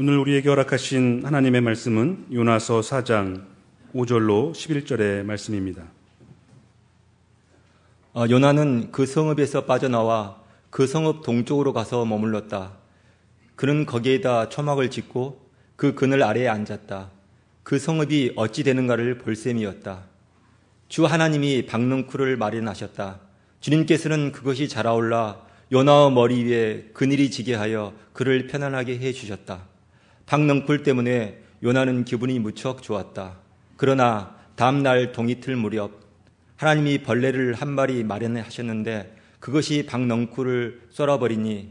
오늘 우리에게 허락하신 하나님의 말씀은 요나서 4장 5절로 11절의 말씀입니다. 어, 요나는 그 성읍에서 빠져나와 그 성읍 동쪽으로 가서 머물렀다. 그는 거기에다 초막을 짓고 그 그늘 아래에 앉았다. 그 성읍이 어찌 되는가를 볼 셈이었다. 주 하나님이 박능쿨을 마련하셨다. 주님께서는 그것이 자라올라 요나의 머리 위에 그늘이 지게 하여 그를 편안하게 해 주셨다. 박능쿨 때문에 요나는 기분이 무척 좋았다. 그러나 다음날 동이틀 무렵 하나님이 벌레를 한 마리 마련하셨는데 그것이 박넝쿨을 쏠아버리니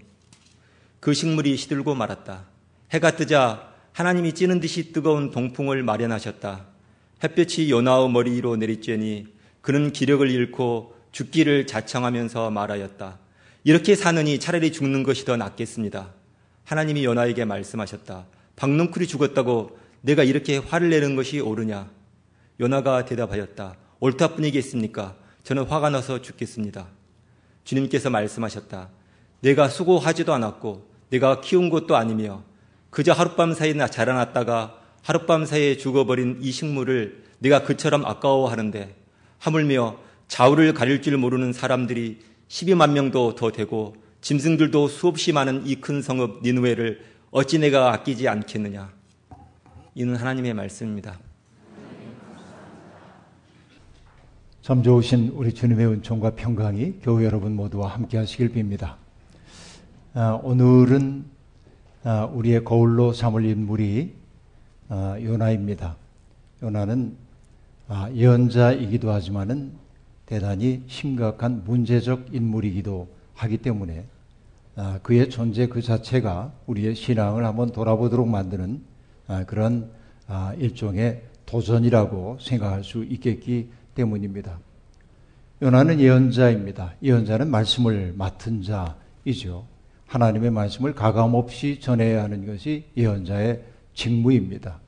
그 식물이 시들고 말았다. 해가 뜨자 하나님이 찌는 듯이 뜨거운 동풍을 마련하셨다. 햇볕이 요나의 머리 위로 내리쬐니 그는 기력을 잃고 죽기를 자청하면서 말하였다. 이렇게 사느니 차라리 죽는 것이 더 낫겠습니다. 하나님이 요나에게 말씀하셨다. 박능쿨이 죽었다고 내가 이렇게 화를 내는 것이 옳으냐? 요나가 대답하였다. 옳다 뿐이겠습니까? 저는 화가 나서 죽겠습니다. 주님께서 말씀하셨다. 내가 수고하지도 않았고 내가 키운 것도 아니며 그저 하룻밤 사이에 자라났다가 하룻밤 사이에 죽어버린 이 식물을 내가 그처럼 아까워하는데 하물며 좌우를 가릴 줄 모르는 사람들이 12만 명도 더 되고 짐승들도 수없이 많은 이 큰 성읍 니누웨를 어찌 내가 아끼지 않겠느냐. 이는 하나님의 말씀입니다. 참 좋으신 우리 주님의 은총과 평강이 교회 여러분 모두와 함께 하시길 빕니다. 아, 오늘은 아, 우리의 거울로 삼을 인물이 아, 요나입니다. 요나는 아, 예언자이기도 하지만은 대단히 심각한 문제적 인물이기도 하기 때문에 아, 그의 존재 그 자체가 우리의 신앙을 한번 돌아보도록 만드는 아, 그런 아, 일종의 도전이라고 생각할 수 있겠기 때문입니다. 요나는 예언자입니다. 예언자는 말씀을 맡은 자이죠. 하나님의 말씀을 가감없이 전해야 하는 것이 예언자의 직무입니다.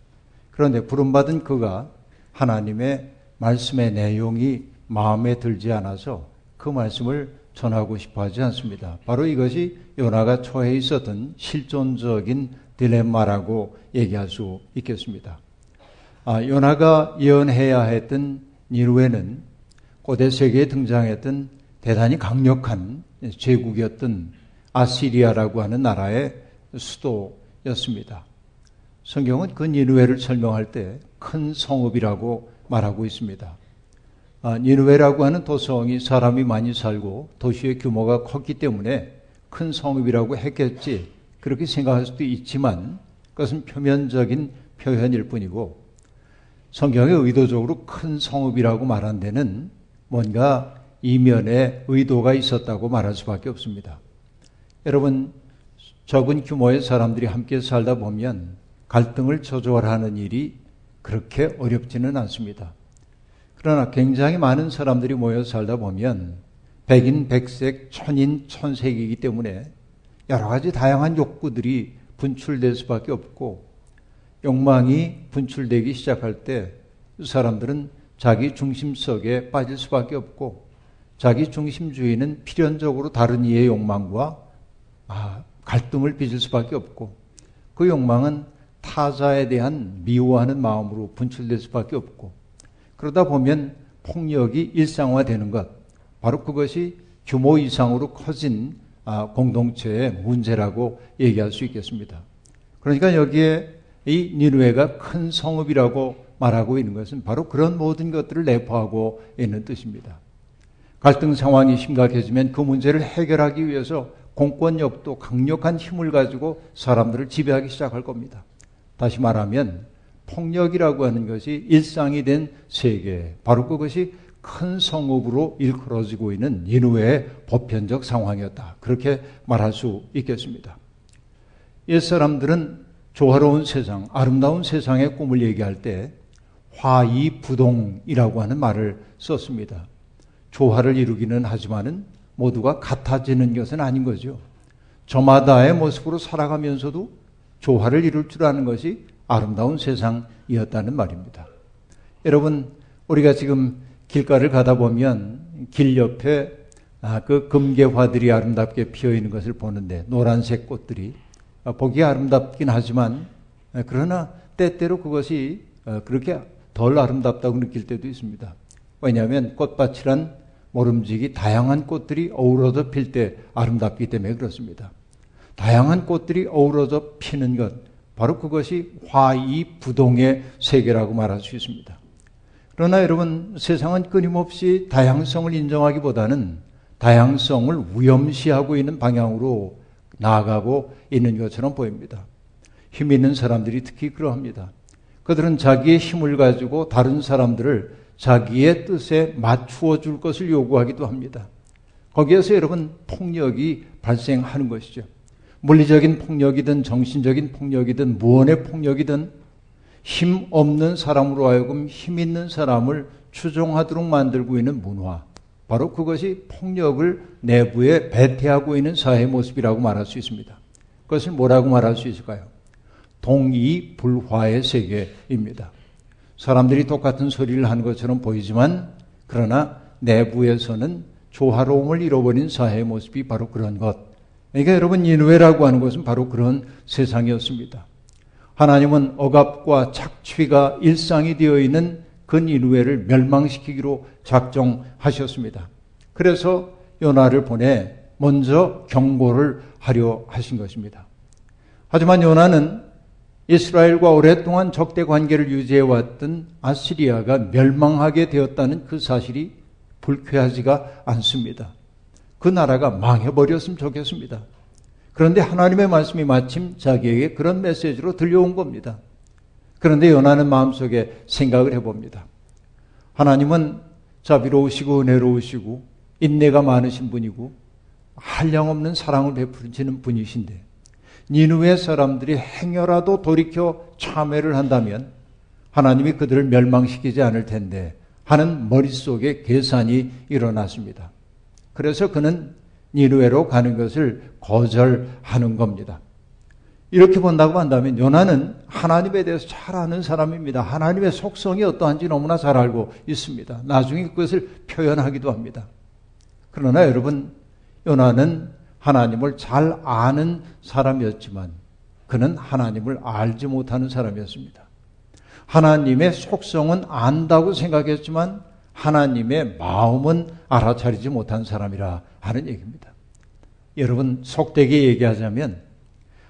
그런데 부름받은 그가 하나님의 말씀의 내용이 마음에 들지 않아서 그 말씀을 전하고 싶어 하지 않습니다. 바로 이것이 요나가 처해 있었던 실존적인 딜레마라고 얘기할 수 있겠습니다. 아, 요나가 예언해야 했던 니루에는 고대 세계에 등장했던 대단히 강력한 제국이었던 아시리아라고 하는 나라의 수도였습니다. 성경은 그 니누웨를 설명할 때 큰 성읍이라고 말하고 있습니다. 아, 니누웨라고 하는 도성이 사람이 많이 살고 도시의 규모가 컸기 때문에 큰 성읍이라고 했겠지 그렇게 생각할 수도 있지만 그것은 표면적인 표현일 뿐이고 성경에 의도적으로 큰 성읍이라고 말한 데는 뭔가 이면에 의도가 있었다고 말할 수밖에 없습니다. 여러분 적은 규모의 사람들이 함께 살다 보면 갈등을 조절하는 일이 그렇게 어렵지는 않습니다. 그러나 굉장히 많은 사람들이 모여 살다 보면 백인, 백색, 천인, 천색이기 때문에 여러 가지 다양한 욕구들이 분출될 수밖에 없고 욕망이 분출되기 시작할 때 사람들은 자기 중심 속에 빠질 수밖에 없고 자기 중심주의는 필연적으로 다른 이의 욕망과 아, 갈등을 빚을 수밖에 없고 그 욕망은 타자에 대한 미워하는 마음으로 분출될 수밖에 없고 그러다 보면 폭력이 일상화되는 것 바로 그것이 규모 이상으로 커진 아, 공동체의 문제라고 얘기할 수 있겠습니다. 그러니까 여기에 이 니누에가 큰 성읍이라고 말하고 있는 것은 바로 그런 모든 것들을 내포하고 있는 뜻입니다. 갈등 상황이 심각해지면 그 문제를 해결하기 위해서 공권력도 강력한 힘을 가지고 사람들을 지배하기 시작할 겁니다. 다시 말하면 폭력이라고 하는 것이 일상이 된 세계, 바로 그것이 큰 성읍으로 일컬어지고 있는 인후의 보편적 상황이었다. 그렇게 말할 수 있겠습니다. 옛 사람들은 조화로운 세상, 아름다운 세상의 꿈을 얘기할 때 화이부동이라고 하는 말을 썼습니다. 조화를 이루기는 하지만은 모두가 같아지는 것은 아닌 거죠. 저마다의 모습으로 살아가면서도 조화를 이룰 줄 아는 것이 아름다운 세상이었다는 말입니다. 여러분, 우리가 지금 길가를 가다 보면 길 옆에 아, 그 금괴화들이 아름답게 피어 있는 것을 보는데 노란색 꽃들이 보기 아름답긴 하지만 그러나 때때로 그것이 그렇게 덜 아름답다고 느낄 때도 있습니다. 왜냐하면 꽃밭이란 모름지기 다양한 꽃들이 어우러져 필 때 아름답기 때문에 그렇습니다. 다양한 꽃들이 어우러져 피는 것, 바로 그것이 화이부동의 세계라고 말할 수 있습니다. 그러나 여러분, 세상은 끊임없이 다양성을 인정하기보다는 다양성을 위험시하고 있는 방향으로 나아가고 있는 것처럼 보입니다. 힘 있는 사람들이 특히 그러합니다. 그들은 자기의 힘을 가지고 다른 사람들을 자기의 뜻에 맞추어 줄 것을 요구하기도 합니다. 거기에서 여러분 폭력이 발생하는 것이죠. 물리적인 폭력이든 정신적인 폭력이든 무언의 폭력이든 힘 없는 사람으로 하여금 힘 있는 사람을 추종하도록 만들고 있는 문화. 바로 그것이 폭력을 내부에 배태하고 있는 사회의 모습이라고 말할 수 있습니다. 그것을 뭐라고 말할 수 있을까요? 동이불화의 세계입니다. 사람들이 똑같은 소리를 하는 것처럼 보이지만 그러나 내부에서는 조화로움을 잃어버린 사회의 모습이 바로 그런 것. 그러니까 여러분 인외라고 하는 것은 바로 그런 세상이었습니다. 하나님은 억압과 착취가 일상이 되어 있는 근인후회를 멸망시키기로 작정하셨습니다. 그래서 요나를 보내 먼저 경고를 하려 하신 것입니다. 하지만 요나는 이스라엘과 오랫동안 적대 관계를 유지해왔던 아시리아가 멸망하게 되었다는 그 사실이 불쾌하지가 않습니다. 그 나라가 망해버렸으면 좋겠습니다. 그런데 하나님의 말씀이 마침 자기에게 그런 메시지로 들려온 겁니다. 그런데 요나는 마음속에 생각을 해봅니다. 하나님은 자비로우시고 은혜로우시고 인내가 많으신 분이고 한량없는 사랑을 베푸시는 분이신데 니누의 사람들이 행여라도 돌이켜 참회를 한다면 하나님이 그들을 멸망시키지 않을 텐데 하는 머릿속에 계산이 일어났습니다. 그래서 그는 니누에로 가는 것을 거절하는 겁니다. 이렇게 본다고 한다면 요나는 하나님에 대해서 잘 아는 사람입니다. 하나님의 속성이 어떠한지 너무나 잘 알고 있습니다. 나중에 그것을 표현하기도 합니다. 그러나 여러분, 요나는 하나님을 잘 아는 사람이었지만 그는 하나님을 알지 못하는 사람이었습니다. 하나님의 속성은 안다고 생각했지만 하나님의 마음은 알아차리지 못한 사람이라 하는 얘기입니다. 여러분, 속되게 얘기하자면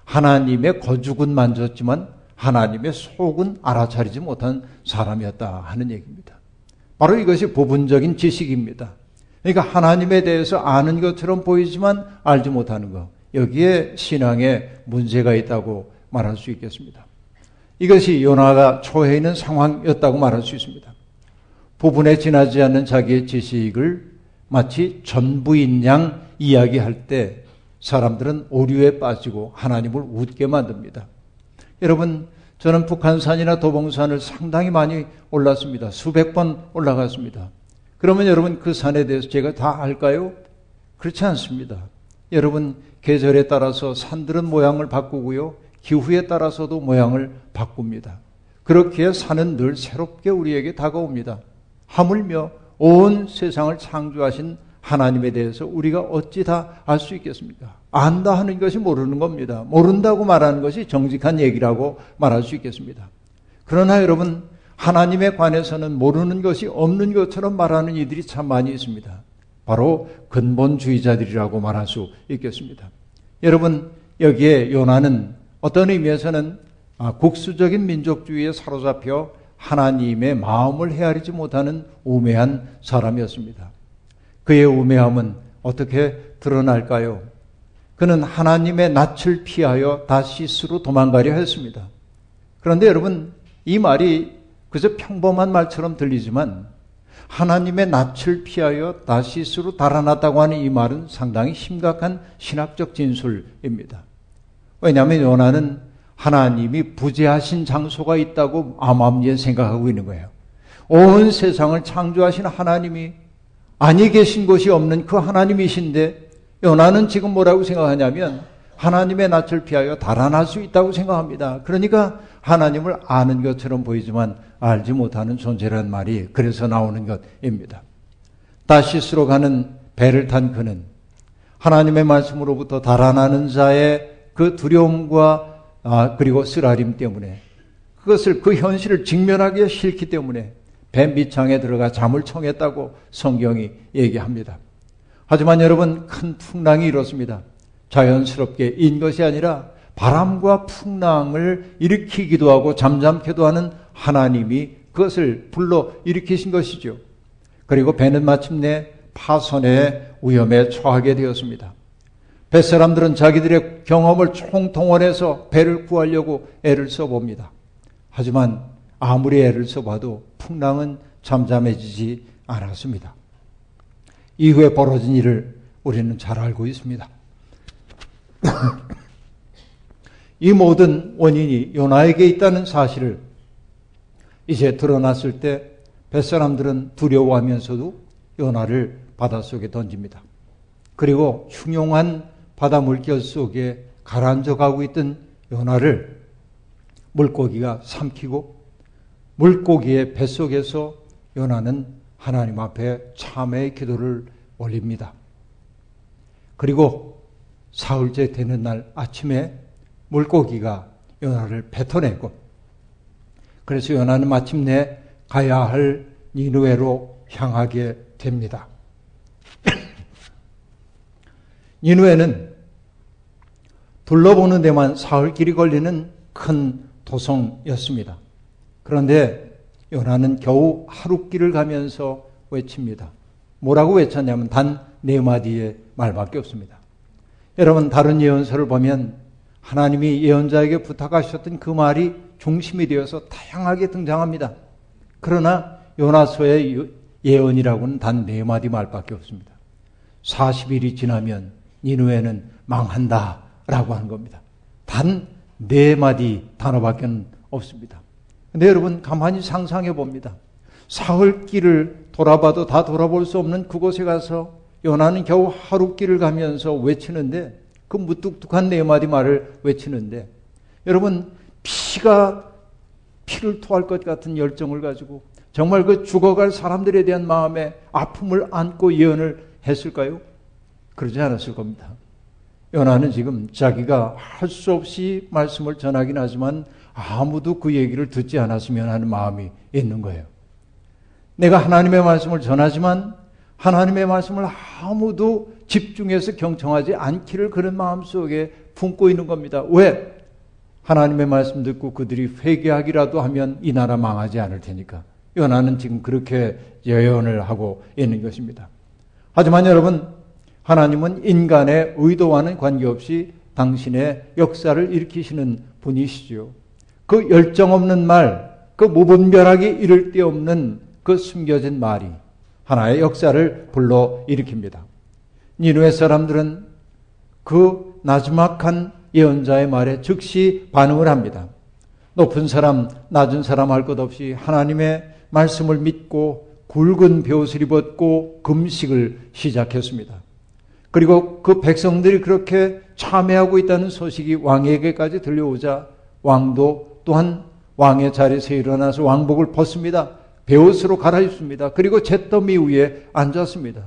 하나님의 거죽은 만졌지만 하나님의 속은 알아차리지 못한 사람이었다 하는 얘기입니다. 바로 이것이 부분적인 지식입니다. 그러니까 하나님에 대해서 아는 것처럼 보이지만 알지 못하는 것. 여기에 신앙에 문제가 있다고 말할 수 있겠습니다. 이것이 요나가 처해 있는 상황이었다고 말할 수 있습니다. 부분에 지나지 않는 자기의 지식을 마치 전부인 양 이야기할 때 사람들은 오류에 빠지고 하나님을 웃게 만듭니다. 여러분, 저는 북한산이나 도봉산을 상당히 많이 올랐습니다. 수백 번 올라갔습니다. 그러면 여러분 그 산에 대해서 제가 다 알까요? 그렇지 않습니다. 여러분 계절에 따라서 산들은 모양을 바꾸고요. 기후에 따라서도 모양을 바꿉니다. 그렇게 산은 늘 새롭게 우리에게 다가옵니다. 하물며 온 세상을 창조하신 하나님에 대해서 우리가 어찌 다 알 수 있겠습니까? 안다 하는 것이 모르는 겁니다. 모른다고 말하는 것이 정직한 얘기라고 말할 수 있겠습니다. 그러나 여러분 하나님에 관해서는 모르는 것이 없는 것처럼 말하는 이들이 참 많이 있습니다. 바로 근본주의자들이라고 말할 수 있겠습니다. 여러분, 여기에 요나는 어떤 의미에서는 아, 국수적인 민족주의에 사로잡혀 하나님의 마음을 헤아리지 못하는 우매한 사람이었습니다. 그의 우매함은 어떻게 드러날까요? 그는 하나님의 낯을 피하여 다시스로 도망가려 했습니다. 그런데 여러분, 이 말이 그저 평범한 말처럼 들리지만 하나님의 낯을 피하여 다시스로 달아났다고 하는 이 말은 상당히 심각한 신학적 진술입니다. 왜냐하면 요나는 하나님이 부재하신 장소가 있다고 암암리에 생각하고 있는 거예요. 온 세상을 창조하신 하나님이 아니 계신 곳이 없는 그 하나님이신데 요나는 지금 뭐라고 생각하냐면 하나님의 낯을 피하여 달아날 수 있다고 생각합니다. 그러니까 하나님을 아는 것처럼 보이지만 알지 못하는 존재란 말이 그래서 나오는 것입니다. 다시스로 가는 배를 탄 그는 하나님의 말씀으로부터 달아나는 자의 그 두려움과 아, 그리고 쓰라림 때문에 그것을 그 현실을 직면하기 싫기 때문에 배 밑창에 들어가 잠을 청했다고 성경이 얘기합니다. 하지만 여러분 큰 풍랑이 일었습니다. 자연스럽게 인 것이 아니라 바람과 풍랑을 일으키기도 하고 잠잠케도 하는 하나님이 그것을 불러 일으키신 것이죠. 그리고 배는 마침내 파선의 위험에 처하게 되었습니다. 뱃사람들은 자기들의 경험을 총동원해서 배를 구하려고 애를 써봅니다. 하지만 아무리 애를 써봐도 풍랑은 잠잠해지지 않았습니다. 이후에 벌어진 일을 우리는 잘 알고 있습니다. 이 모든 원인이 요나에게 있다는 사실을 이제 드러났을 때 뱃사람들은 두려워하면서도 요나를 바닷속에 던집니다. 그리고 흉용한 바다 물결 속에 가라앉아 가고 있던 요나를 물고기가 삼키고 물고기의 뱃속에서 요나는 하나님 앞에 참회의 기도를 올립니다. 그리고 사흘째 되는 날 아침에 물고기가 요나를 뱉어내고 그래서 요나는 마침내 가야 할 니누에로 향하게 됩니다. 니누에는 둘러보는 데만 사흘 길이 걸리는 큰 도성이었습니다. 그런데 요나는 겨우 하루 길을 가면서 외칩니다. 뭐라고 외쳤냐면 단 네 마디의 말밖에 없습니다. 여러분 다른 예언서를 보면 하나님이 예언자에게 부탁하셨던 그 말이 중심이 되어서 다양하게 등장합니다. 그러나 요나서의 예언이라고는 단 네 마디 말밖에 없습니다. 40일이 지나면 니누에는 망한다 라고 하는 겁니다. 단 네 마디 단어밖에 없습니다. 근데 여러분 가만히 상상해 봅니다. 사흘 길을 돌아봐도 다 돌아볼 수 없는 그곳에 가서 요나는 겨우 하루 길을 가면서 외치는데 그 무뚝뚝한 네 마디 말을 외치는데 여러분 피가 피를 토할 것 같은 열정을 가지고 정말 그 죽어갈 사람들에 대한 마음에 아픔을 안고 예언을 했을까요? 그러지 않았을 겁니다. 요나는 지금 자기가 할 수 없이 말씀을 전하긴 하지만 아무도 그 얘기를 듣지 않았으면 하는 마음이 있는 거예요. 내가 하나님의 말씀을 전하지만 하나님의 말씀을 아무도 집중해서 경청하지 않기를 그런 마음 속에 품고 있는 겁니다. 왜? 하나님의 말씀 듣고 그들이 회개하기라도 하면 이 나라 망하지 않을 테니까. 요나는 지금 그렇게 예언을 하고 있는 것입니다. 하지만 여러분, 하나님은 인간의 의도와는 관계없이 당신의 역사를 일으키시는 분이시죠. 그 열정 없는 말, 그 무분별하게 이를 데 없는 그 숨겨진 말이 하나의 역사를 불러 일으킵니다. 니누의 사람들은 그 나지막한 예언자의 말에 즉시 반응을 합니다. 높은 사람, 낮은 사람 할 것 없이 하나님의 말씀을 믿고 굵은 벼옷을 입었고 금식을 시작했습니다. 그리고 그 백성들이 그렇게 참회하고 있다는 소식이 왕에게까지 들려오자 왕도 또한 왕의 자리에서 일어나서 왕복을 벗습니다. 베옷으로 갈아입습니다. 그리고 잿더미 위에 앉았습니다.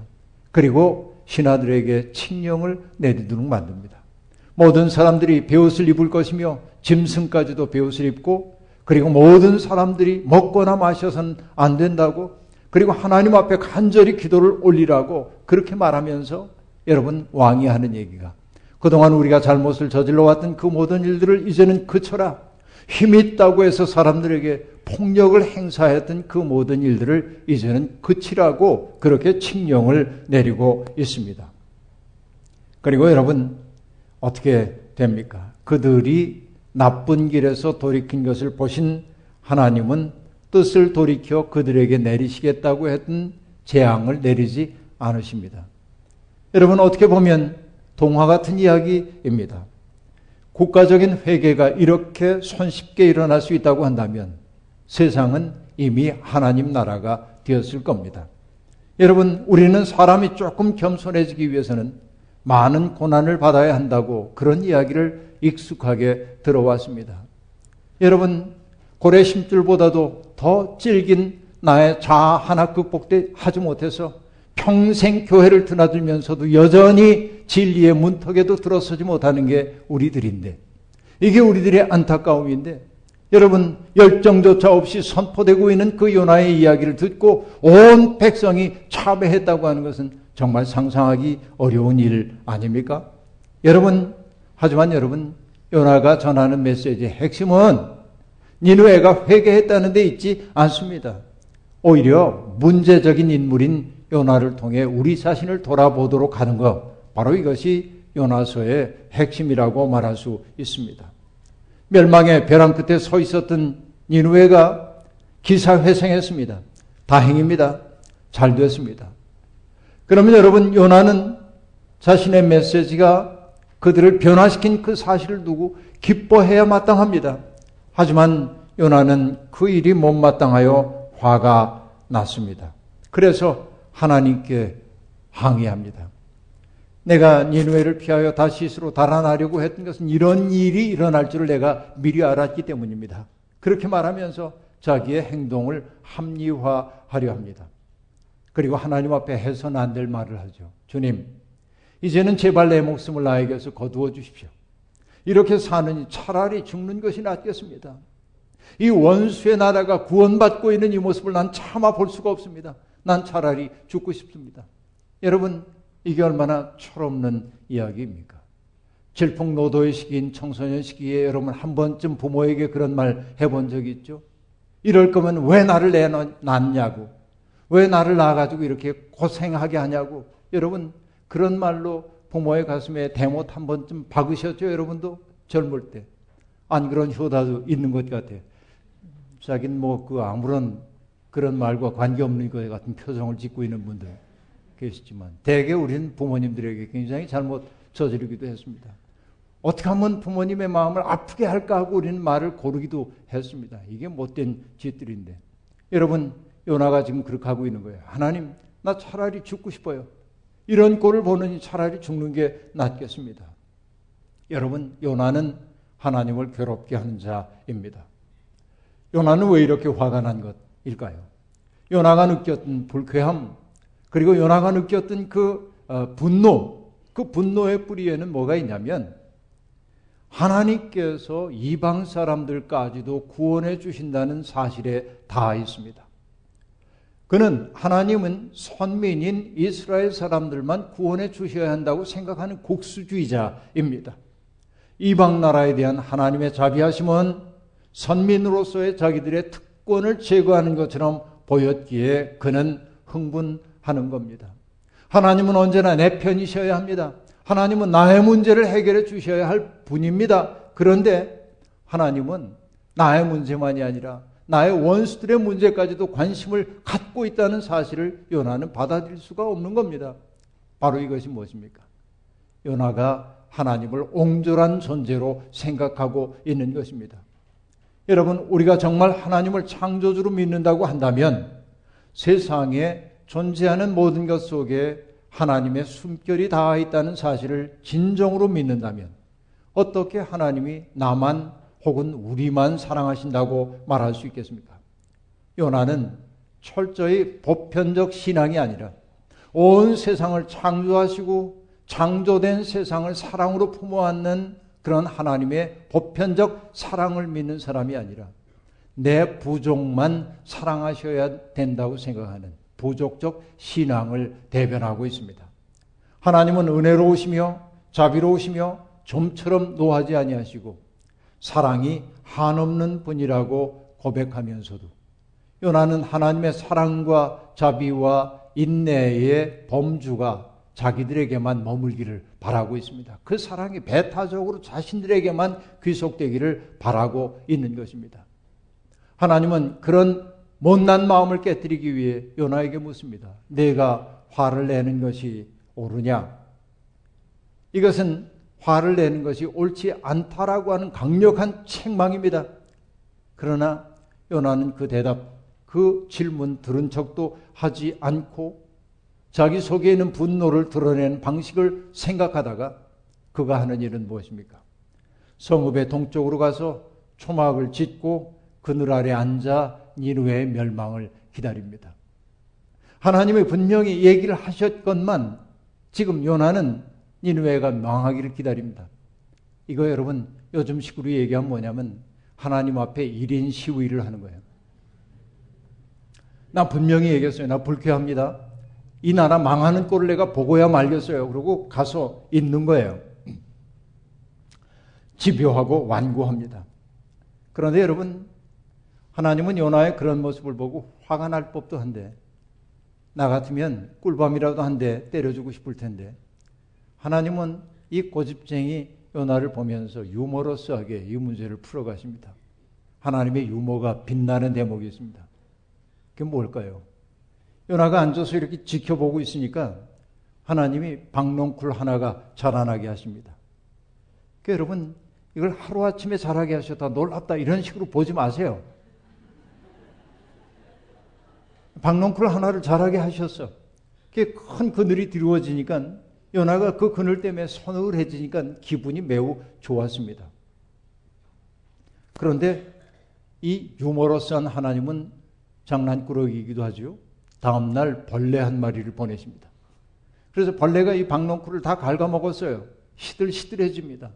그리고 신하들에게 칙령을 내리도록 만듭니다. 모든 사람들이 베옷을 입을 것이며 짐승까지도 베옷을 입고 그리고 모든 사람들이 먹거나 마셔서는 안 된다고 그리고 하나님 앞에 간절히 기도를 올리라고 그렇게 말하면서 여러분 왕이 하는 얘기가 그동안 우리가 잘못을 저질러 왔던 그 모든 일들을 이제는 그쳐라 힘이 있다고 해서 사람들에게 폭력을 행사했던 그 모든 일들을 이제는 그치라고 그렇게 칙령을 내리고 있습니다. 그리고 여러분, 어떻게 됩니까? 그들이 나쁜 길에서 돌이킨 것을 보신 하나님은 뜻을 돌이켜 그들에게 내리시겠다고 했던 재앙을 내리지 않으십니다. 여러분, 어떻게 보면 동화 같은 이야기입니다. 국가적인 회개가 이렇게 손쉽게 일어날 수 있다고 한다면 세상은 이미 하나님 나라가 되었을 겁니다. 여러분, 우리는 사람이 조금 겸손해지기 위해서는 많은 고난을 받아야 한다고 그런 이야기를 익숙하게 들어왔습니다. 여러분, 고래 심줄보다도 더 질긴 나의 자아 하나 극복하지 못해서 평생 교회를 드나들면서도 여전히 진리의 문턱에도 들어서지 못하는 게 우리들인데 이게 우리들의 안타까움인데 여러분 열정조차 없이 선포되고 있는 그 요나의 이야기를 듣고 온 백성이 참회했다고 하는 것은 정말 상상하기 어려운 일 아닙니까? 여러분 하지만 여러분 요나가 전하는 메시지의 핵심은 니누에가 회개했다는 데 있지 않습니다. 오히려 문제적인 인물인 요나를 통해 우리 자신을 돌아보도록 하는 것 바로 이것이 요나서의 핵심이라고 말할 수 있습니다. 멸망의 벼랑 끝에 서 있었던 니누에가 기사회생했습니다. 다행입니다. 잘 됐습니다. 그러면 여러분 요나는 자신의 메시지가 그들을 변화시킨 그 사실을 두고 기뻐해야 마땅합니다. 하지만 요나는 그 일이 못마땅하여 화가 났습니다. 그래서 하나님께 항의합니다. 내가 니누에를 피하여 다시스로 달아나려고 했던 것은 이런 일이 일어날 줄을 내가 미리 알았기 때문입니다. 그렇게 말하면서 자기의 행동을 합리화하려 합니다. 그리고 하나님 앞에 해서는 안 될 말을 하죠. 주님, 이제는 제발 내 목숨을 나에게서 거두어 주십시오. 이렇게 사느니 차라리 죽는 것이 낫겠습니다. 이 원수의 나라가 구원받고 있는 이 모습을 난 차마 볼 수가 없습니다. 난 차라리 죽고 싶습니다. 여러분, 이게 얼마나 철없는 이야기입니까? 질풍노도의 시기인 청소년 시기에 여러분 한 번쯤 부모에게 그런 말 해본 적이 있죠? 이럴 거면 왜 나를 내놨냐고, 왜 나를 낳아가지고 이렇게 고생하게 하냐고, 여러분 그런 말로 부모의 가슴에 대못 한 번쯤 박으셨죠, 여러분도 젊을 때. 안 그런 효다도 있는 것 같아요. 자기는 뭐그 아무런 그런 말과 관계없는 것 같은 표정을 짓고 있는 분들. 계시지만 대개 우리는 부모님들에게 굉장히 잘못 저지르기도 했습니다. 어떻게 하면 부모님의 마음을 아프게 할까 하고 우리는 말을 고르기도 했습니다. 이게 못된 짓들인데. 여러분, 요나가 지금 그렇게 하고 있는 거예요. 하나님, 나 차라리 죽고 싶어요. 이런 꼴을 보느니 차라리 죽는 게 낫겠습니다. 여러분, 요나는 하나님을 괴롭게 하는 자입니다. 요나는 왜 이렇게 화가 난 것 일까요? 요나가 느꼈던 불쾌함, 그리고 요나가 느꼈던 그 어, 분노, 그 분노의 뿌리에는 뭐가 있냐면 하나님께서 이방 사람들까지도 구원해 주신다는 사실에 닿아 있습니다. 그는 하나님은 선민인 이스라엘 사람들만 구원해 주셔야 한다고 생각하는 국수주의자입니다. 이방 나라에 대한 하나님의 자비하심은 선민으로서의 자기들의 특 권을 제거하는 것처럼 보였기에 그는 흥분 하는 겁니다. 하나님은 언제나 내 편이셔야 합니다. 하나님은 나의 문제를 해결해 주셔야 할 분입니다. 그런데 하나님은 나의 문제만이 아니라 나의 원수들의 문제까지도 관심을 갖고 있다는 사실을 요나는 받아들일 수가 없는 겁니다. 바로 이것이 무엇입니까? 요나가 하나님을 옹졸한 존재로 생각하고 있는 것입니다. 여러분, 우리가 정말 하나님을 창조주로 믿는다고 한다면 세상에 존재하는 모든 것 속에 하나님의 숨결이 닿아 있다는 사실을 진정으로 믿는다면 어떻게 하나님이 나만 혹은 우리만 사랑하신다고 말할 수 있겠습니까? 요나는 철저히 보편적 신앙이 아니라 온 세상을 창조하시고 창조된 세상을 사랑으로 품어안는 그런 하나님의 보편적 사랑을 믿는 사람이 아니라 내 부족만 사랑하셔야 된다고 생각하는 부족적 신앙을 대변하고 있습니다. 하나님은 은혜로우시며 자비로우시며 좀처럼 노하지 아니하시고 사랑이 한없는 분이라고 고백하면서도 요나는 하나님의 사랑과 자비와 인내의 범주가 자기들에게만 머물기를 바라고 있습니다. 그 사랑이 배타적으로 자신들에게만 귀속되기를 바라고 있는 것입니다. 하나님은 그런 못난 마음을 깨뜨리기 위해 요나에게 묻습니다. 내가 화를 내는 것이 옳으냐? 이것은 화를 내는 것이 옳지 않다라고 하는 강력한 책망입니다. 그러나 요나는 그 대답, 그 질문 들은 척도 하지 않고 자기 속에 있는 분노를 드러내는 방식을 생각하다가 그가 하는 일은 무엇입니까? 성읍의 동쪽으로 가서 초막을 짓고 그늘 아래 앉아 니누의 멸망을 기다립니다. 하나님이 분명히 얘기를 하셨건만 지금 요나는 니누웨가 망하기를 기다립니다. 이거 여러분 요즘 식으로 얘기하면 뭐냐면 하나님 앞에 1인 시위를 하는 거예요. 나 분명히 얘기했어요. 나 불쾌합니다. 이 나라 망하는 꼴을 내가 보고야 말겠어요. 그러고 가서 있는 거예요. 집요하고 완고합니다. 그런데 여러분, 하나님은 요나의 그런 모습을 보고 화가 날 법도 한데, 나 같으면 꿀밤이라도 한 대 때려주고 싶을 텐데, 하나님은 이 고집쟁이 요나를 보면서 유머러스하게 이 문제를 풀어가십니다. 하나님의 유머가 빛나는 대목이 있습니다. 그게 뭘까요? 요나가 앉아서 이렇게 지켜보고 있으니까 하나님이 박농쿨 하나가 자라나게 하십니다. 그러니까 여러분, 이걸 하루아침에 자라게 하셨다, 놀랍다, 이런 식으로 보지 마세요. 박농쿨 하나를 자라게 하셨어. 큰 그늘이 드리워지니까 요나가 그 그늘 때문에 서늘해지니까 기분이 매우 좋았습니다. 그런데 이 유머러스한 하나님은 장난꾸러기이기도 하죠. 다음날 벌레 한 마리를 보내십니다. 그래서 벌레가 이 박농쿨을 다 갉아먹었어요. 시들시들해집니다.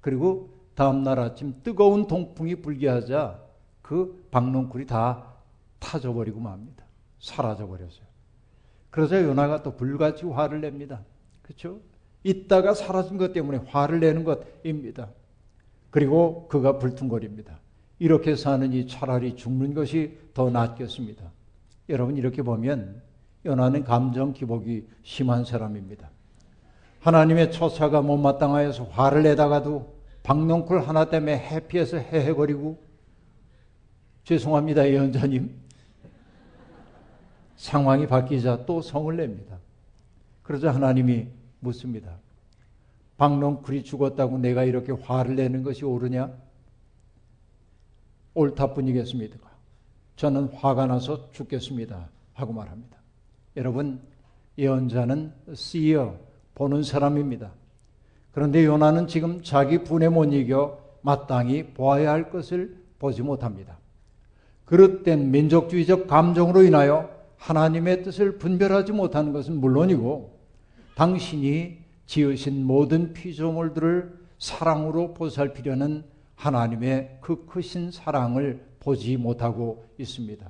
그리고 다음날 아침 뜨거운 동풍이 불게 하자 그 박농쿨이 다 타져버리고 맙니다. 사라져버렸어요. 그러자 요나가 또 불같이 화를 냅니다. 그렇죠? 있다가 사라진 것 때문에 화를 내는 것입니다. 그리고 그가 불퉁거립니다. 이렇게 사느니 차라리 죽는 것이 더 낫겠습니다. 여러분 이렇게 보면 요나는 감정 기복이 심한 사람입니다. 하나님의 처사가 못마땅하여서 화를 내다가도 박농쿨 하나 때문에 해피해서 해해버리고 죄송합니다 예언자님 상황이 바뀌자 또 성을 냅니다. 그러자 하나님이 묻습니다. 박농쿨이 죽었다고 내가 이렇게 화를 내는 것이 옳으냐? 옳다뿐이겠습니다. 저는 화가 나서 죽겠습니다. 하고 말합니다. 여러분, 예언자는 seer, 보는 사람입니다. 그런데 요나는 지금 자기 분에 못 이겨 마땅히 보아야 할 것을 보지 못합니다. 그릇된 민족주의적 감정으로 인하여 하나님의 뜻을 분별하지 못하는 것은 물론이고 당신이 지으신 모든 피조물들을 사랑으로 보살피려는 하나님의 그 크신 사랑을 보지 못하고 있습니다.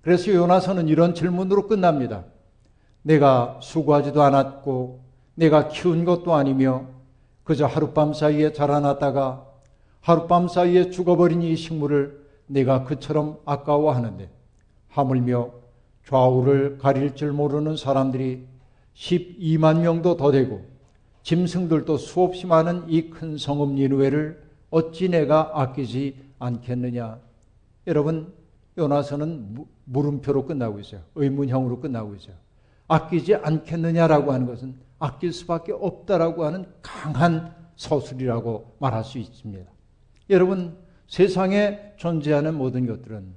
그래서 요나서는 이런 질문으로 끝납니다. 내가 수고하지도 않았고 내가 키운 것도 아니며 그저 하룻밤 사이에 자라났다가 하룻밤 사이에 죽어버린 이 식물을 내가 그처럼 아까워하는데 하물며 좌우를 가릴 줄 모르는 사람들이 12만 명도 더 되고 짐승들도 수없이 많은 이 큰 성읍 니누웨를 어찌 내가 아끼지 않겠느냐. 여러분, 요나서는 물음표로 끝나고 있어요. 의문형으로 끝나고 있어요. 아끼지 않겠느냐라고 하는 것은 아낄 수밖에 없다라고 하는 강한 서술이라고 말할 수 있습니다. 여러분, 세상에 존재하는 모든 것들은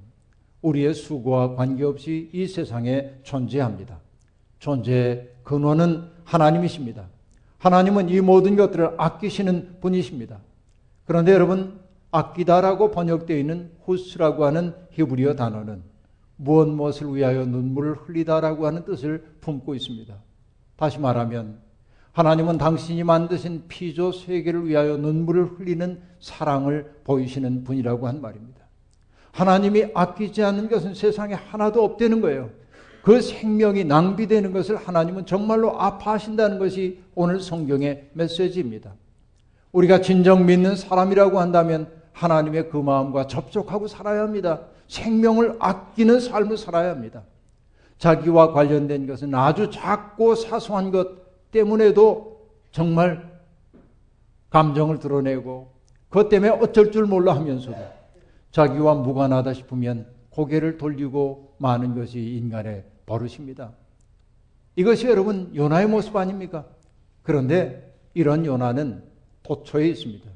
우리의 수고와 관계없이 이 세상에 존재합니다. 존재의 근원은 하나님이십니다. 하나님은 이 모든 것들을 아끼시는 분이십니다. 그런데 여러분, 아끼다라고 번역되어 있는 후스라고 하는 히브리어 단어는 무엇 무엇을 위하여 눈물을 흘리다라고 하는 뜻을 품고 있습니다. 다시 말하면 하나님은 당신이 만드신 피조 세계를 위하여 눈물을 흘리는 사랑을 보이시는 분이라고 한 말입니다. 하나님이 아끼지 않는 것은 세상에 하나도 없다는 거예요. 그 생명이 낭비되는 것을 하나님은 정말로 아파하신다는 것이 오늘 성경의 메시지입니다. 우리가 진정 믿는 사람이라고 한다면 하나님의 그 마음과 접촉하고 살아야 합니다. 생명을 아끼는 삶을 살아야 합니다. 자기와 관련된 것은 아주 작고 사소한 것 때문에도 정말 감정을 드러내고 그것 때문에 어쩔 줄 몰라 하면서도 자기와 무관하다 싶으면 고개를 돌리고 마는 것이 인간의 버릇입니다. 이것이 여러분 요나의 모습 아닙니까? 그런데 이런 요나는 도초에 있습니다.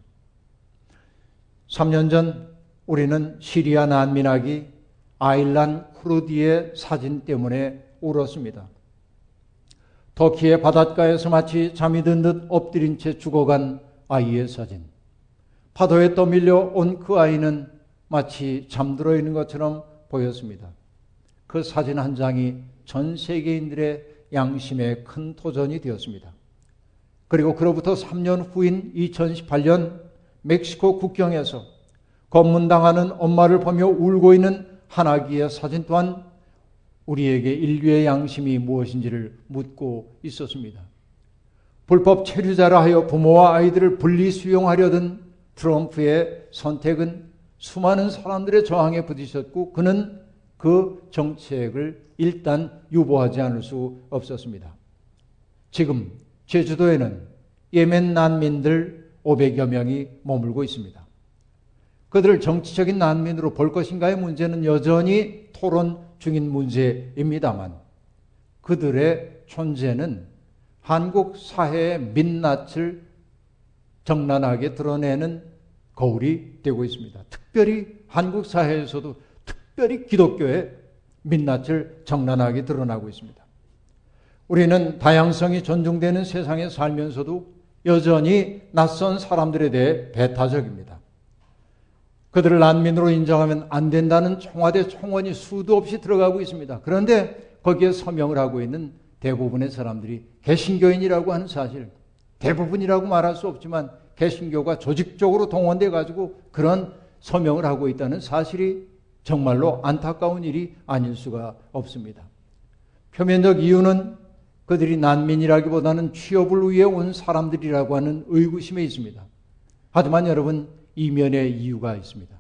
3년 전 우리는 시리아 난민아기 아일란 쿠르디의 사진 때문에 울었습니다. 터키의 바닷가에서 마치 잠이 든 듯 엎드린 채 죽어간 아이의 사진. 파도에 떠밀려 온 그 아이는 마치 잠들어 있는 것처럼 보였습니다. 그 사진 한 장이 전 세계인들의 양심에 큰 도전이 되었습니다. 그리고 그로부터 3년 후인 2018년 멕시코 국경에서 검문당하는 엄마를 보며 울고 있는 한 아기의 사진 또한 우리에게 인류의 양심이 무엇인지를 묻고 있었습니다. 불법 체류자라 하여 부모와 아이들을 분리 수용하려던 트럼프의 선택은 수많은 사람들의 저항에 부딪혔고 그는 그 정책을 일단 유보하지 않을 수 없었습니다. 지금 제주도에는 예멘 난민들 500여 명이 머물고 있습니다. 그들을 정치적인 난민으로 볼 것인가의 문제는 여전히 토론 중인 문제입니다만 그들의 존재는 한국 사회의 민낯을 정난하게 드러내는 거울이 되고 있습니다. 특별히 한국 사회에서도 특별히 기독교의 민낯을 정난하게 드러나고 있습니다. 우리는 다양성이 존중되는 세상에 살면서도 여전히 낯선 사람들에 대해 배타적입니다. 그들을 난민으로 인정하면 안 된다는 청와대 총원이 수도 없이 들어가고 있습니다. 그런데 거기에 서명을 하고 있는 대부분의 사람들이 개신교인이라고 하는 사실, 대부분이라고 말할 수 없지만 개신교가 조직적으로 동원돼 가지고 그런 서명을 하고 있다는 사실이 정말로 안타까운 일이 아닐 수가 없습니다. 표면적 이유는 그들이 난민이라기보다는 취업을 위해 온 사람들이라고 하는 의구심에 있습니다. 하지만 여러분, 이면의 이유가 있습니다.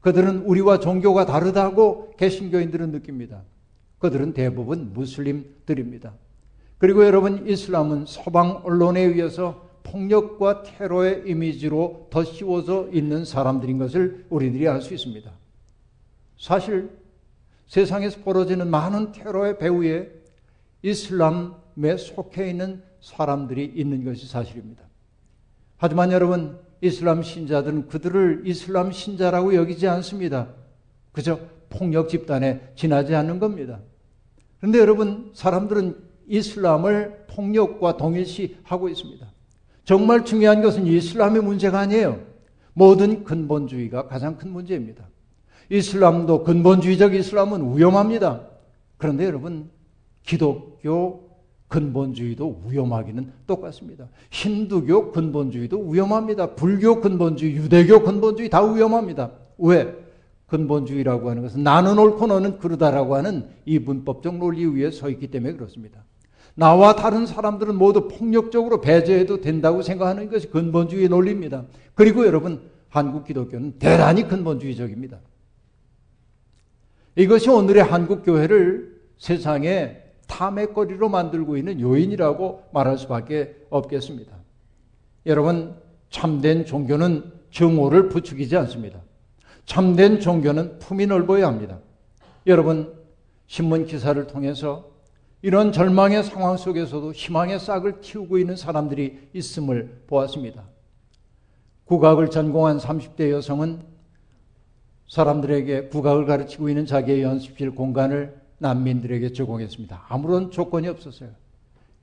그들은 우리와 종교가 다르다고 개신교인들은 느낍니다. 그들은 대부분 무슬림들입니다. 그리고 여러분, 이슬람은 서방 언론에 의해서 폭력과 테러의 이미지로 더 씌워져 있는 사람들인 것을 우리들이 알 수 있습니다. 사실 세상에서 벌어지는 많은 테러의 배후에 이슬람에 속해 있는 사람들이 있는 것이 사실입니다. 하지만 여러분, 이슬람 신자들은 그들을 이슬람 신자라고 여기지 않습니다. 그저 폭력 집단에 지나지 않는 겁니다. 그런데 여러분, 사람들은 이슬람을 폭력과 동일시하고 있습니다. 정말 중요한 것은 이슬람의 문제가 아니에요. 모든 근본주의가 가장 큰 문제입니다. 이슬람도 근본주의적 이슬람은 위험합니다. 그런데 여러분, 기독교 근본주의도 위험하기는 똑같습니다. 힌두교 근본주의도 위험합니다. 불교 근본주의, 유대교 근본주의 다 위험합니다. 왜? 근본주의라고 하는 것은 나는 옳고 너는 그르다라고 하는 이 문법적 논리 위에 서 있기 때문에 그렇습니다. 나와 다른 사람들은 모두 폭력적으로 배제해도 된다고 생각하는 것이 근본주의 논리입니다. 그리고 여러분, 한국 기독교는 대단히 근본주의적입니다. 이것이 오늘의 한국 교회를 세상에 탐의거리로 만들고 있는 요인이라고 말할 수밖에 없겠습니다. 여러분, 참된 종교는 정오를 부추기지 않습니다. 참된 종교는 품이 넓어야 합니다. 여러분, 신문 기사를 통해서 이런 절망의 상황 속에서도 희망의 싹을 틔우고 있는 사람들이 있음을 보았습니다. 국악을 전공한 30대 여성은 사람들에게 국악을 가르치고 있는 자기의 연습실 공간을 난민들에게 제공했습니다. 아무런 조건이 없었어요.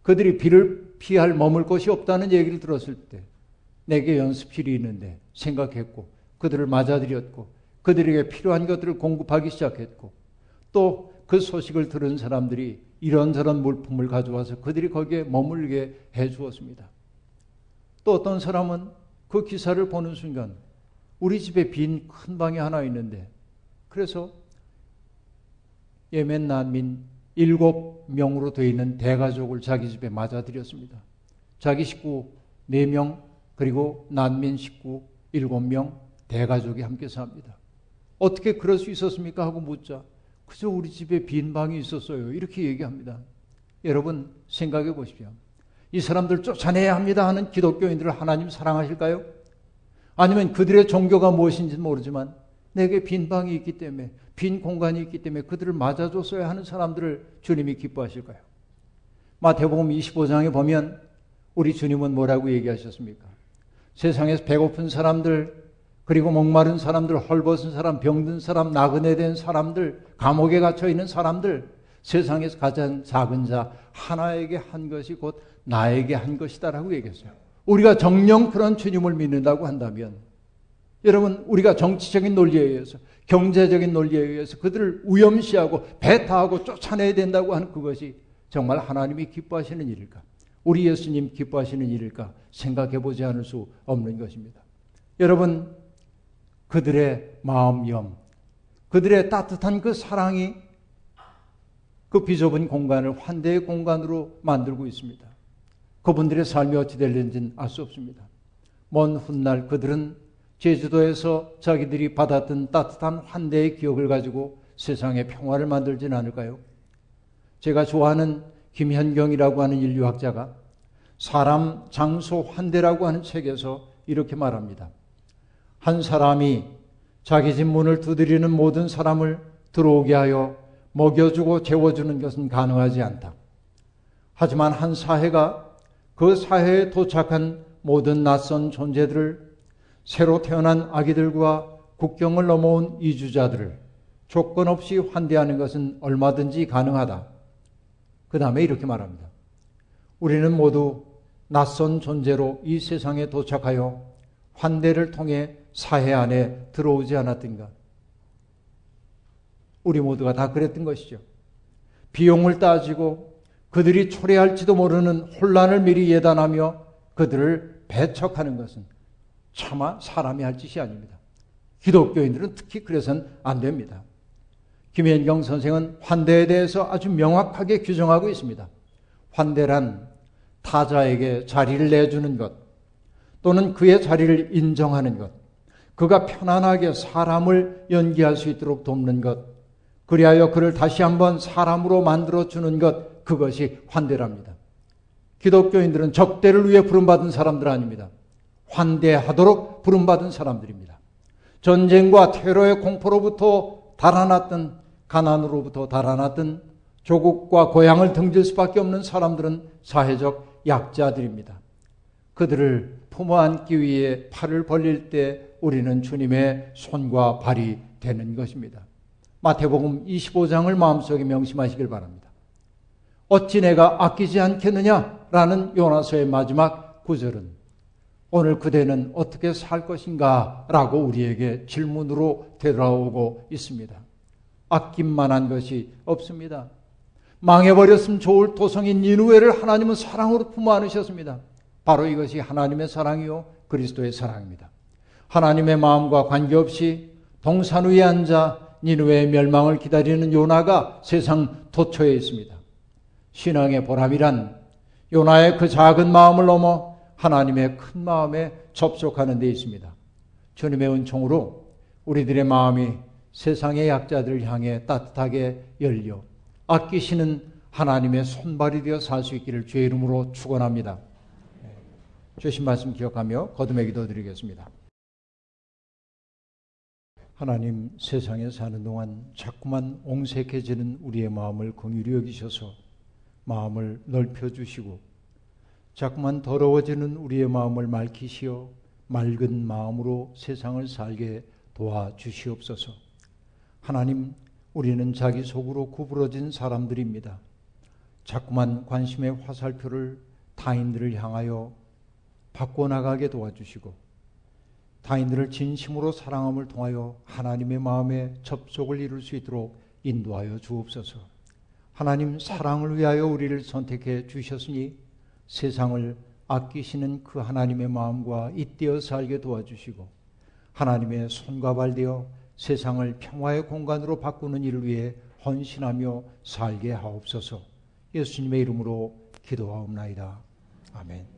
그들이 비를 피할 머물 곳이 없다는 얘기를 들었을 때 내게 연습실이 있는데 생각했고 그들을 맞아들였고 그들에게 필요한 것들을 공급하기 시작했고 또 그 소식을 들은 사람들이 이런저런 물품을 가져와서 그들이 거기에 머물게 해 주었습니다. 또 어떤 사람은 그 기사를 보는 순간 우리 집에 빈 큰 방이 하나 있는데 그래서 예멘 난민 일곱 명으로 되어 있는 대가족을 자기 집에 맞아들였습니다. 자기 식구 네명 그리고 난민 식구 일곱 명 대가족이 함께 삽니다. 어떻게 그럴 수 있었습니까? 하고 묻자. 그저 우리 집에 빈 방이 있었어요. 이렇게 얘기합니다. 여러분 생각해 보십시오. 이 사람들 쫓아내야 합니다 하는 기독교인들을 하나님 사랑하실까요? 아니면 그들의 종교가 무엇인지 모르지만 내게 빈 방이 있기 때문에 빈 공간이 있기 때문에 그들을 맞아줬어야 하는 사람들을 주님이 기뻐하실까요? 마태복음 25장에 보면 우리 주님은 뭐라고 얘기하셨습니까? 세상에서 배고픈 사람들, 그리고 목마른 사람들, 헐벗은 사람, 병든 사람, 나그네 된 사람들, 감옥에 갇혀 있는 사람들, 세상에서 가장 작은 자 하나에게 한 것이 곧 나에게 한 것이다라고 얘기했어요. 우리가 정령 그런 주님을 믿는다고 한다면 여러분 우리가 정치적인 논리에 의해서 경제적인 논리에 의해서 그들을 우염시하고 배타하고 쫓아내야 된다고 하는 그것이 정말 하나님이 기뻐하시는 일일까? 우리 예수님 기뻐하시는 일일까 생각해 보지 않을 수 없는 것입니다. 여러분, 그들의 마음염, 그들의 따뜻한 그 사랑이 그 비좁은 공간을 환대의 공간으로 만들고 있습니다. 그분들의 삶이 어찌 될는지는 알 수 없습니다. 먼 훗날 그들은 제주도에서 자기들이 받았던 따뜻한 환대의 기억을 가지고 세상에 평화를 만들지는 않을까요? 제가 좋아하는 김현경이라고 하는 인류학자가 사람 장소 환대라고 하는 책에서 이렇게 말합니다. 한 사람이 자기 집 문을 두드리는 모든 사람을 들어오게 하여 먹여주고 재워주는 것은 가능하지 않다. 하지만 한 사회가 그 사회에 도착한 모든 낯선 존재들을 새로 태어난 아기들과 국경을 넘어온 이주자들을 조건 없이 환대하는 것은 얼마든지 가능하다. 그 다음에 이렇게 말합니다. 우리는 모두 낯선 존재로 이 세상에 도착하여 환대를 통해 사회 안에 들어오지 않았던가. 우리 모두가 다 그랬던 것이죠. 비용을 따지고 그들이 초래할지도 모르는 혼란을 미리 예단하며 그들을 배척하는 것은 차마 사람이 할 짓이 아닙니다. 기독교인들은 특히 그래서는 안 됩니다. 김현경 선생은 환대에 대해서 아주 명확하게 규정하고 있습니다. 환대란 타자에게 자리를 내주는 것, 또는 그의 자리를 인정하는 것, 그가 편안하게 사람을 연기할 수 있도록 돕는 것, 그리하여 그를 다시 한번 사람으로 만들어주는 것, 그것이 환대랍니다. 기독교인들은 적대를 위해 부름받은 사람들 아닙니다. 환대하도록 부름받은 사람들입니다. 전쟁과 테러의 공포로부터 달아났던 가난으로부터 달아났던 조국과 고향을 등질 수밖에 없는 사람들은 사회적 약자들입니다. 그들을 품어 안기 위해 팔을 벌릴 때 우리는 주님의 손과 발이 되는 것입니다. 마태복음 25장을 마음속에 명심하시길 바랍니다. 어찌 내가 아끼지 않겠느냐라는 요나서의 마지막 구절은 오늘 그대는 어떻게 살 것인가? 라고 우리에게 질문으로 되돌아오고 있습니다. 아낌만한 것이 없습니다. 망해버렸으면 좋을 도성인 니누에를 하나님은 사랑으로 품어 안으셨습니다. 바로 이것이 하나님의 사랑이요 그리스도의 사랑입니다. 하나님의 마음과 관계없이 동산 위에 앉아 니누의 멸망을 기다리는 요나가 세상 도처에 있습니다. 신앙의 보람이란 요나의 그 작은 마음을 넘어 하나님의 큰 마음에 접속하는 데 있습니다. 주님의 은총으로 우리들의 마음이 세상의 약자들을 향해 따뜻하게 열려 아끼시는 하나님의 손발이 되어 살 수 있기를 주의 이름으로 축원합니다. 주신 말씀 기억하며 거듭의 기도 드리겠습니다. 하나님 세상에 사는 동안 자꾸만 옹색해지는 우리의 마음을 긍휼히 여기셔서 마음을 넓혀 주시고 자꾸만 더러워지는 우리의 마음을 맑히시어 맑은 마음으로 세상을 살게 도와주시옵소서. 하나님, 우리는 자기 속으로 구부러진 사람들입니다. 자꾸만 관심의 화살표를 타인들을 향하여 바꿔나가게 도와주시고, 타인들을 진심으로 사랑함을 통하여 하나님의 마음에 접속을 이룰 수 있도록 인도하여 주옵소서. 하나님 사랑을 위하여 우리를 선택해 주셨으니 세상을 아끼시는 그 하나님의 마음과 잇대어 살게 도와주시고 하나님의 손과 발 되어 세상을 평화의 공간으로 바꾸는 일을 위해 헌신하며 살게 하옵소서. 예수님의 이름으로 기도하옵나이다. 아멘.